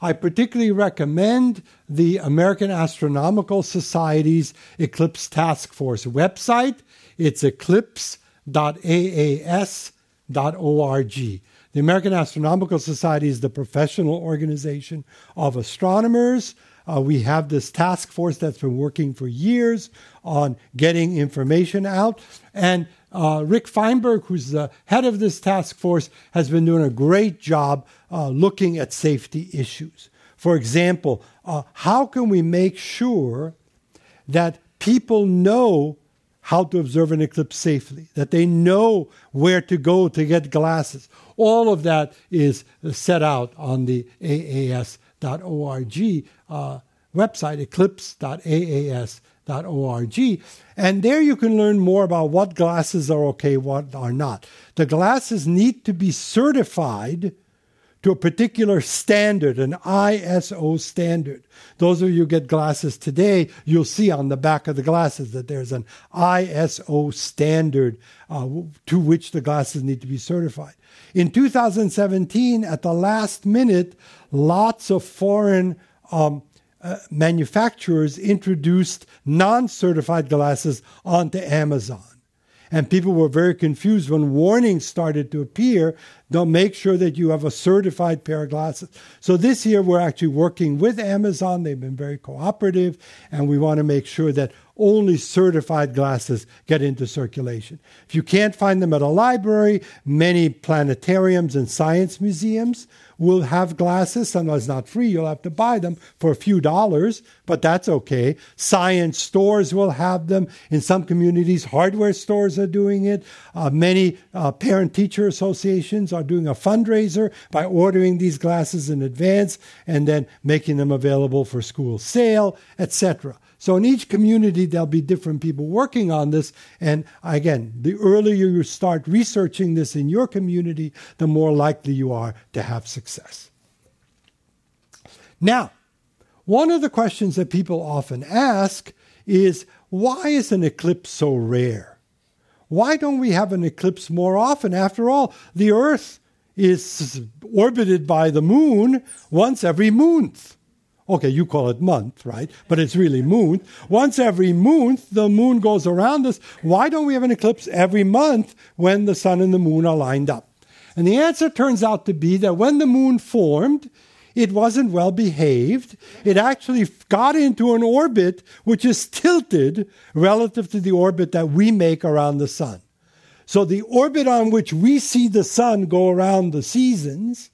I particularly recommend the American Astronomical Society's Eclipse Task Force website. It's eclipse.aas.org. The American Astronomical Society is the professional organization of astronomers. Uh, we have this task force that's been working for years on getting information out. And uh, Rick Fienberg, who's the head of this task force, has been doing a great job uh, looking at safety issues. For example, uh, how can we make sure that people know how to observe an eclipse safely, that they know where to go to get glasses? All of that is set out on the AAS.org uh, website, eclipse.aas.org org. And there you can learn more about what glasses are okay, what are not. The glasses need to be certified to a particular standard, an ISO standard. Those of you who get glasses today, you'll see on the back of the glasses that there's an ISO standard uh, to which the glasses need to be certified. In 2017, at the last minute, lots of foreign um, uh, manufacturers introduced non certified glasses onto Amazon. And people were very confused when warnings started to appear. Don't make sure that you have a certified pair of glasses. So this year we're actually working with Amazon. They've been very cooperative, and we want to make sure that only certified glasses get into circulation. If you can't find them at a library, many planetariums and science museums will have glasses. Sometimes not free. You'll have to buy them for a few dollars, but that's okay. Science stores will have them. In some communities, hardware stores are doing it. Uh, many uh, parent teacher associations are doing a fundraiser by ordering these glasses in advance and then making them available for school sale, etc. So in each community, there'll be different people working on this. And again, the earlier you start researching this in your community, the more likely you are to have success. Now, one of the questions that people often ask is why is an eclipse so rare? Why don't we have an eclipse more often? After all, the Earth is orbited by the moon once every month. Okay, you call it month, right? But it's really moon. Once every month, the moon goes around us. Why don't we have an eclipse every month when the sun and the moon are lined up? And the answer turns out to be that when the moon formed, it wasn't well behaved. It actually got into an orbit which is tilted relative to the orbit that we make around the sun. So the orbit on which we see the sun go around the seasons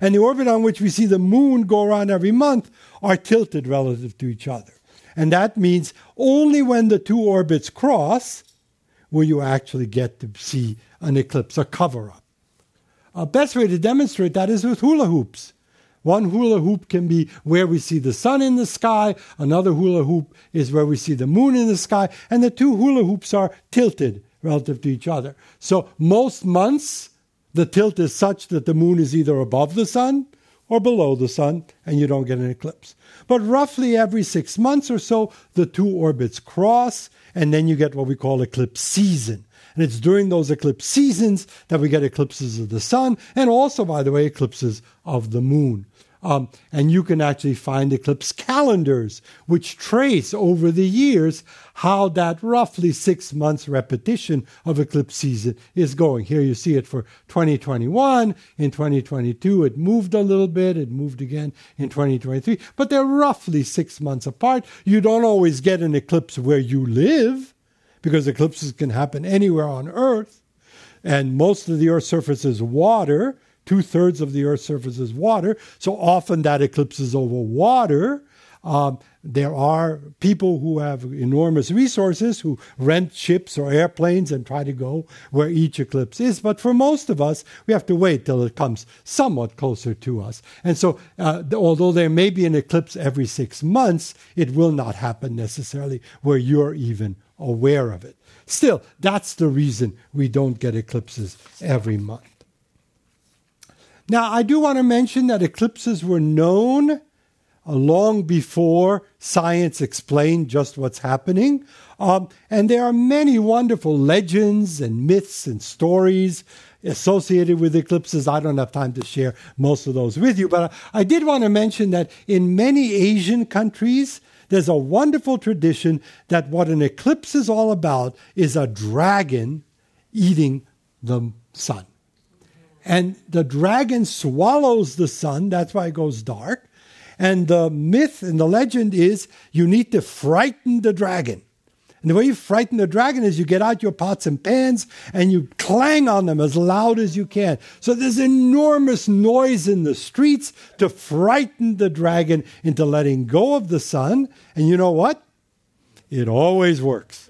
and the orbit on which we see the moon go around every month are tilted relative to each other. And that means only when the two orbits cross will you actually get to see an eclipse, a cover up. A best way to demonstrate that is with hula hoops. One hula hoop can be where we see the sun in the sky, another hula hoop is where we see the moon in the sky, and the two hula hoops are tilted relative to each other. So most months, the tilt is such that the moon is either above the sun or below the sun, and you don't get an eclipse. But roughly every six months or so, the two orbits cross, and then you get what we call eclipse season. And it's during those eclipse seasons that we get eclipses of the sun and also, by the way, eclipses of the moon. Um, and you can actually find eclipse calendars, which trace over the years how that roughly six months repetition of eclipse season is going. Here you see it for 2021. In 2022, it moved a little bit. It moved again in 2023. But they're roughly six months apart. You don't always get an eclipse where you live because eclipses can happen anywhere on Earth. And most of the Earth's surface is water. Two thirds of the Earth's surface is water. So often that eclipse is over water. Um, there are people who have enormous resources who rent ships or airplanes and try to go where each eclipse is. But for most of us, we have to wait till it comes somewhat closer to us. And so, uh, although there may be an eclipse every six months, it will not happen necessarily where you're even aware of it. Still, that's the reason we don't get eclipses every month. Now, I do want to mention that eclipses were known uh, long before science explained just what's happening. Um, and there are many wonderful legends and myths and stories associated with eclipses. I don't have time to share most of those with you, but I did want to mention that in many Asian countries, there's a wonderful tradition that what an eclipse is all about is a dragon eating the sun. And the dragon swallows the sun, that's why it goes dark. And the myth and the legend is you need to frighten the dragon. And the way you frighten the dragon is you get out your pots and pans and you clang on them as loud as you can. So there's enormous noise in the streets to frighten the dragon into letting go of the sun. And you know what? It always works.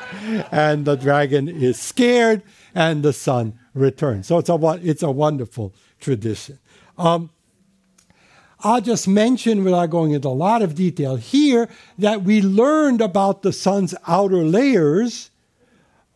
[LAUGHS] and the dragon is scared and the sun returns. So it's a, it's a wonderful tradition. Um, I'll just mention, without going into a lot of detail here, that we learned about the sun's outer layers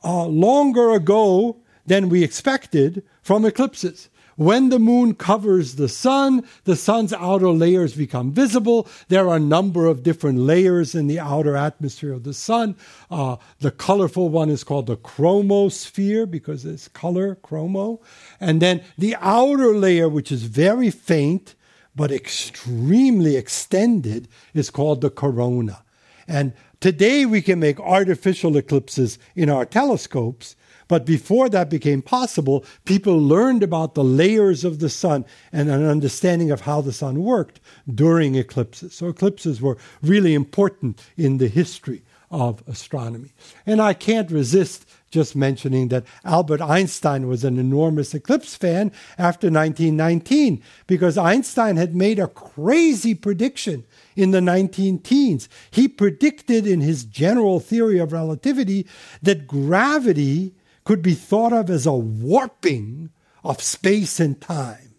uh, longer ago than we expected from eclipses. When the moon covers the sun, the sun's outer layers become visible. There are a number of different layers in the outer atmosphere of the sun. Uh, the colorful one is called the chromosphere because it's color, chromo. And then the outer layer, which is very faint, but extremely extended, is called the corona. And today we can make artificial eclipses in our telescopes. But before that became possible, people learned about the layers of the sun and an understanding of how the sun worked during eclipses. So eclipses were really important in the history of astronomy. And I can't resist just mentioning that Albert Einstein was an enormous eclipse fan after 1919 because Einstein had made a crazy prediction in the 19 teens. He predicted in his general theory of relativity that gravity could be thought of as a warping of space and time.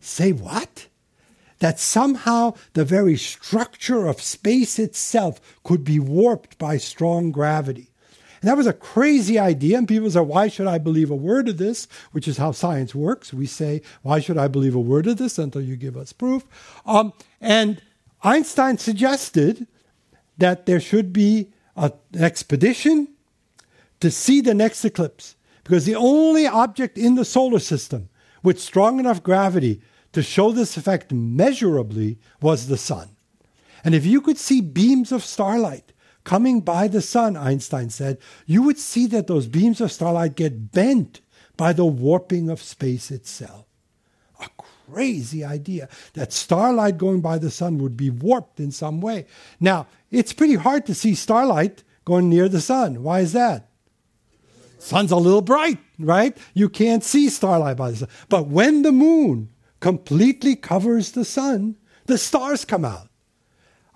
Say what? That somehow the very structure of space itself could be warped by strong gravity. And that was a crazy idea. And people say, why should I believe a word of this? Which is how science works. We say, why should I believe a word of this until you give us proof? Um, and Einstein suggested that there should be a, an expedition to see the next eclipse. Because the only object in the solar system with strong enough gravity to show this effect measurably was the sun. And if you could see beams of starlight coming by the sun, Einstein said, you would see that those beams of starlight get bent by the warping of space itself. A crazy idea that starlight going by the sun would be warped in some way. Now, it's pretty hard to see starlight going near the sun. Why is that? Sun's a little bright, right? You can't see starlight by the sun. But when the moon completely covers the sun, the stars come out.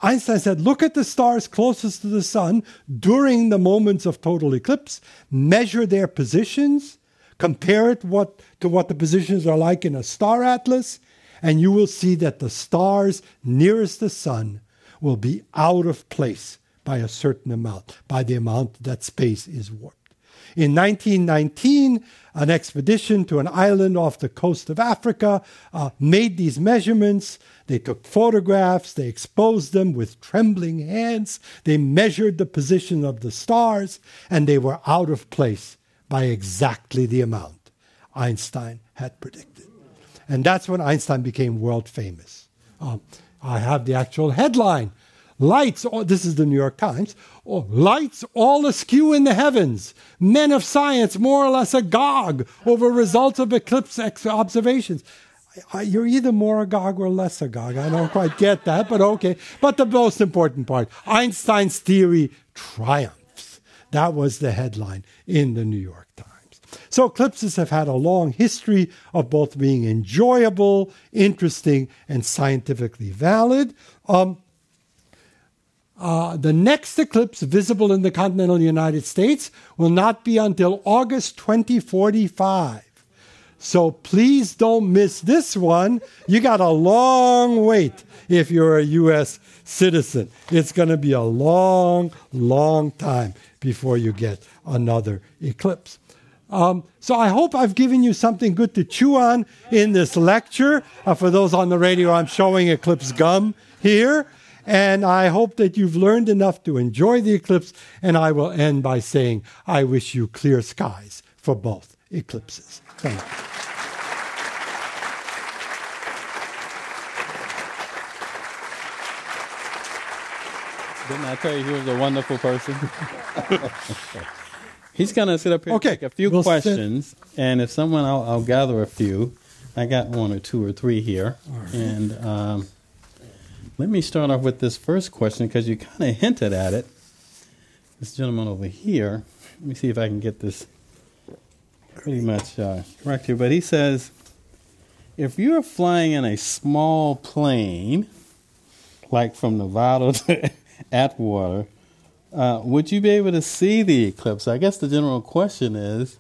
Einstein said, look at the stars closest to the sun during the moments of total eclipse, measure their positions, compare it what, to what the positions are like in a star atlas, and you will see that the stars nearest the sun will be out of place by a certain amount, by the amount that space is warped. In 1919, an expedition to an island off the coast of Africa uh, made these measurements. They took photographs, they exposed them with trembling hands, they measured the position of the stars, and they were out of place by exactly the amount Einstein had predicted. And that's when Einstein became world famous. Um, I have the actual headline Lights, this is the New York Times, oh, lights all askew in the heavens. Men of science more or less agog over results of eclipse observations. You're either more agog or less agog. I don't quite get that, but okay. But the most important part Einstein's theory triumphs. That was the headline in the New York Times. So eclipses have had a long history of both being enjoyable, interesting, and scientifically valid. Um, uh, the next eclipse visible in the continental United States will not be until August 2045. So please don't miss this one. You got a long wait if you're a U.S. citizen. It's going to be a long, long time before you get another eclipse. Um, so I hope I've given you something good to chew on in this lecture. Uh, for those on the radio, I'm showing Eclipse gum here. And I hope that you've learned enough to enjoy the eclipse. And I will end by saying, I wish you clear skies for both eclipses. Thank you.
Didn't I tell you he was a wonderful person? [LAUGHS] He's going to sit up here
okay.
and take a few we'll questions. Sit. And if someone, I'll, I'll, gather a few. I got one or two or three here. Right. And um, let me start off with this first question because you kind of hinted at it. This gentleman over here, let me see if I can get this pretty much uh, correct here. But he says, if you're flying in a small plane, like from Nevada [LAUGHS] to Atwater, uh, would you be able to see the eclipse? I guess the general question is,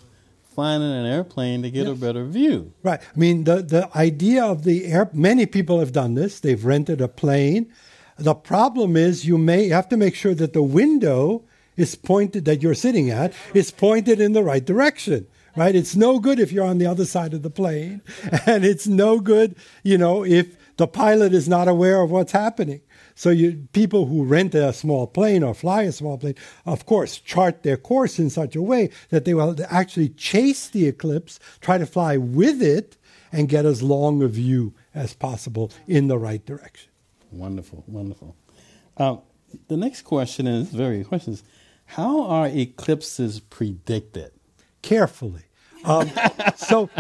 flying in an airplane to get yes. a better view.
Right. I mean, the, the idea of the air, many people have done this. They've rented a plane. The problem is you may have to make sure that the window is pointed, that you're sitting at, is pointed in the right direction. Right? It's no good if you're on the other side of the plane. [LAUGHS] And it's no good, you know, if the pilot is not aware of what's happening. So you, people who rent a small plane or fly a small plane, of course, chart their course in such a way that they will actually chase the eclipse, try to fly with it, and get as long a view as possible in the right direction.
Wonderful, wonderful. Um, the next question is very question is, how are eclipses predicted?
Carefully. Um, [LAUGHS] so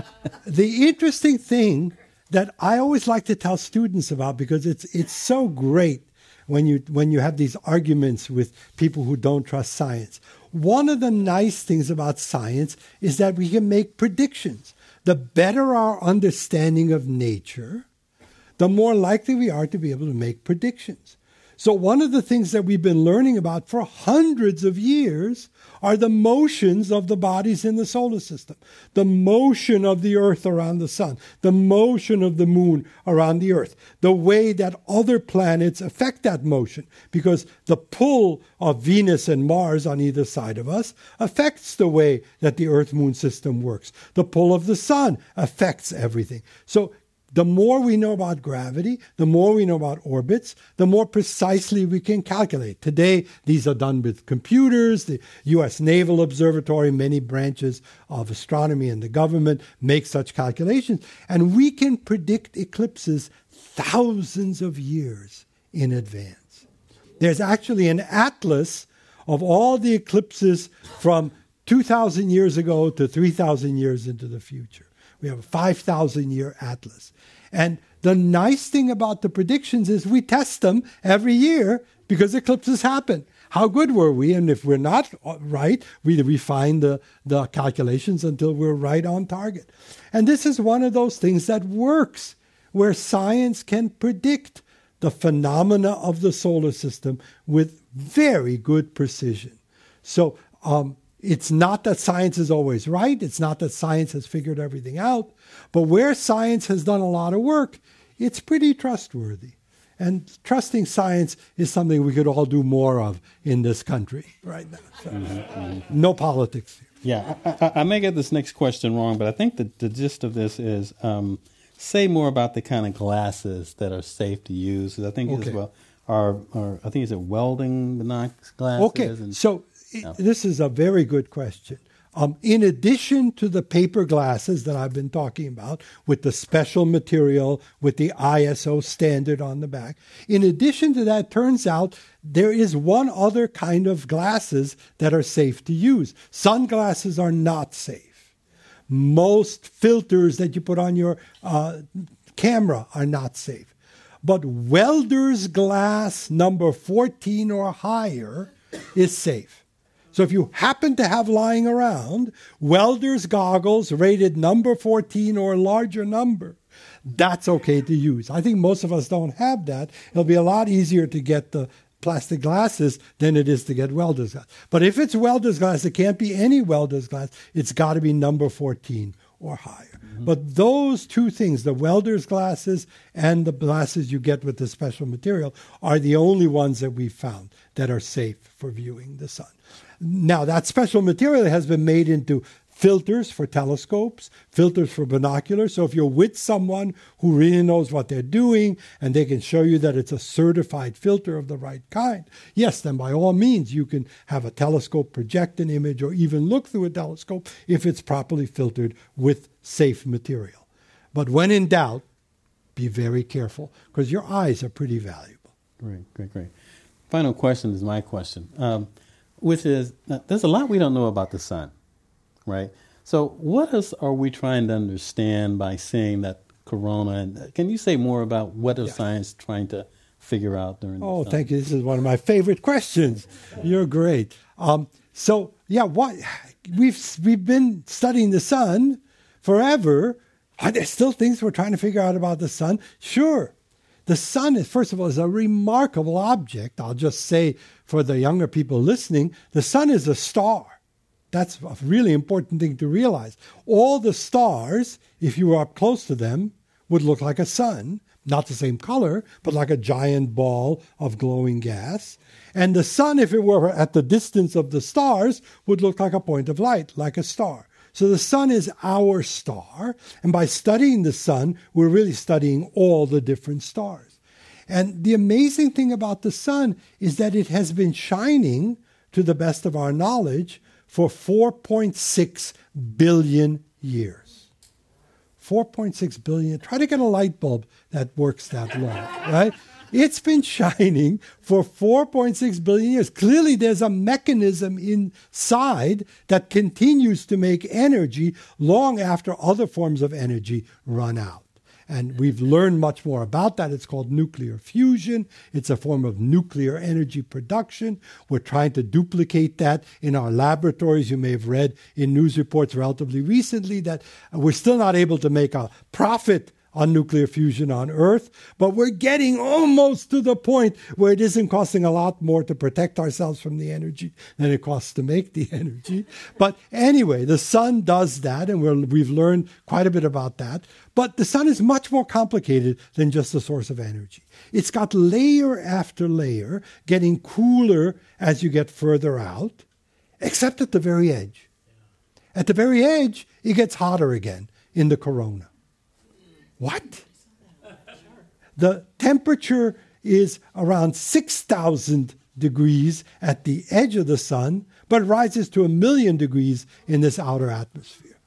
the interesting thing that I always like to tell students about because it's it's so great when you when you have these arguments with people who don't trust science. One of the nice things about science is that we can make predictions. The better our understanding of nature, the more likely we are to be able to make predictions. So, one of the things that we've been learning about for hundreds of years are the motions of the bodies in the solar system the motion of the Earth around the Sun, the motion of the Moon around the Earth, the way that other planets affect that motion, because the pull of Venus and Mars on either side of us affects the way that the Earth Moon system works. The pull of the Sun affects everything. So, the more we know about gravity, the more we know about orbits, the more precisely we can calculate. Today, these are done with computers. The U.S. Naval Observatory, many branches of astronomy and the government make such calculations. And we can predict eclipses thousands of years in advance. There's actually an atlas of all the eclipses from 2,000 years ago to 3,000 years into the future. We have a 5,000 year atlas. And the nice thing about the predictions is we test them every year because eclipses happen. How good were we? And if we're not right, we refine the, the calculations until we're right on target. And this is one of those things that works, where science can predict the phenomena of the solar system with very good precision. So um, it's not that science is always right. It's not that science has figured everything out. But where science has done a lot of work, it's pretty trustworthy. And trusting science is something we could all do more of in this country right now. So, mm-hmm. No politics. here.
Yeah, I, I, I, may get this next question wrong, but I think the, the gist of this is um, say more about the kind of glasses that are safe to use. I think okay. as well are, are I think is it welding glasses.
Okay, and, so this is a very good question. Um, in addition to the paper glasses that I've been talking about, with the special material, with the ISO standard on the back, in addition to that, turns out there is one other kind of glasses that are safe to use. Sunglasses are not safe. Most filters that you put on your uh, camera are not safe. But welder's glass number 14 or higher is safe. So if you happen to have lying around welder's goggles rated number 14 or a larger number, that's okay to use. I think most of us don't have that. It'll be a lot easier to get the plastic glasses than it is to get welder's glass. But if it's welder's glass, it can't be any welder's glass. It's got to be number 14 or higher. Mm-hmm. But those two things, the welder's glasses and the glasses you get with the special material, are the only ones that we've found that are safe for viewing the sun. Now, that special material has been made into filters for telescopes, filters for binoculars. So if you're with someone who really knows what they're doing and they can show you that it's a certified filter of the right kind, yes, then by all means you can have a telescope project an image or even look through a telescope if it's properly filtered with safe material. But when in doubt, be very careful because your eyes are pretty valuable.
Great, great, great. Final question is my question. Um, which is there's a lot we don't know about the sun, right? So, what else are we trying to understand by seeing that corona? And can you say more about what is yeah. science trying to figure out during?
The Oh, thank you. This is one of my favorite questions. You're great. Um, so, yeah, what we've we've been studying the sun forever. Are there still things we're trying to figure out about the sun? Sure. The sun is, first of all, is a remarkable object. I'll just say for the younger people listening, the sun is a star. That's a really important thing to realize. All the stars, if you were up close to them, would look like a sun, not the same color, but like a giant ball of glowing gas. And the sun, if it were at the distance of the stars, would look like a point of light, like a star. So the sun is our star. And by studying the sun, we're really studying all the different stars. And the amazing thing about the sun is that it has been shining, to the best of our knowledge, for 4.6 billion years. 4.6 billion. Try to get a light bulb that works that long, right? It's been shining for 4.6 billion years. Clearly, there's a mechanism inside that continues to make energy long after other forms of energy run out. And we've learned much more about that. It's called nuclear fusion. It's a form of nuclear energy production. We're trying to duplicate that in our laboratories. You may have read in news reports relatively recently that we're still not able to make a profit on nuclear fusion on Earth, but we're getting almost to the point where it isn't costing a lot more to protect ourselves from the energy than it costs to make the [LAUGHS] energy. But anyway, the sun does that, and we have learned quite a bit about that. But the sun is much more complicated than just a source of energy. It's got layer after layer, getting cooler as you get further out, except at the very edge. At the very edge, it gets hotter again in the corona. What? The temperature is around 6,000 degrees at the edge of the sun, but rises to a million degrees in this outer atmosphere.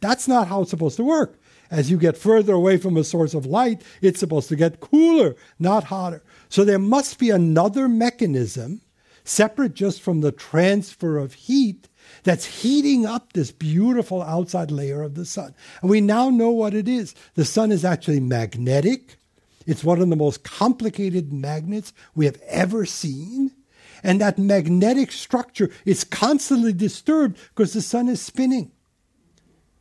That's not how it's supposed to work. As you get further away from a source of light, it's supposed to get cooler, not hotter. So there must be another mechanism, separate just from the transfer of heat, that's heating up this beautiful outside layer of the sun. And we now know what it is. The sun is actually magnetic. It's one of the most complicated magnets we have ever seen. And that magnetic structure is constantly disturbed because the sun is spinning.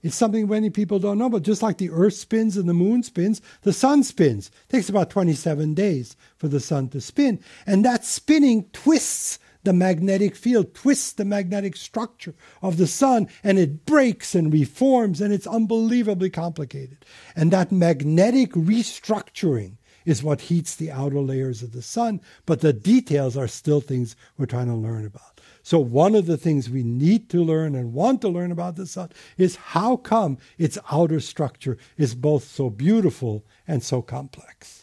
It's something many people don't know, but just like the earth spins and the moon spins, the sun spins. It takes about 27 days for the sun to spin. And that spinning twists the magnetic field, twists the magnetic structure of the sun, and it breaks and reforms, and it's unbelievably complicated. And that magnetic restructuring is what heats the outer layers of the sun, but the details are still things we're trying to learn about. So, one of the things we need to learn and want to learn about the sun is how come its outer structure is both so beautiful and so complex.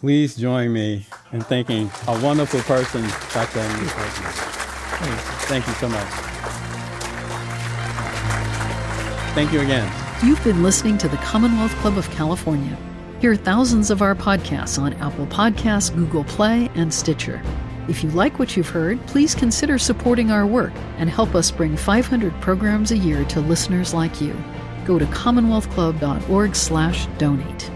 Please join me in thanking a wonderful person, Dr. Amy Thank you so much. Thank you again.
You've been listening to the Commonwealth Club of California. Hear thousands of our podcasts on Apple Podcasts, Google Play, and Stitcher. If you like what you've heard, please consider supporting our work and help us bring 500 programs a year to listeners like you. Go to commonwealthclub.org/donate.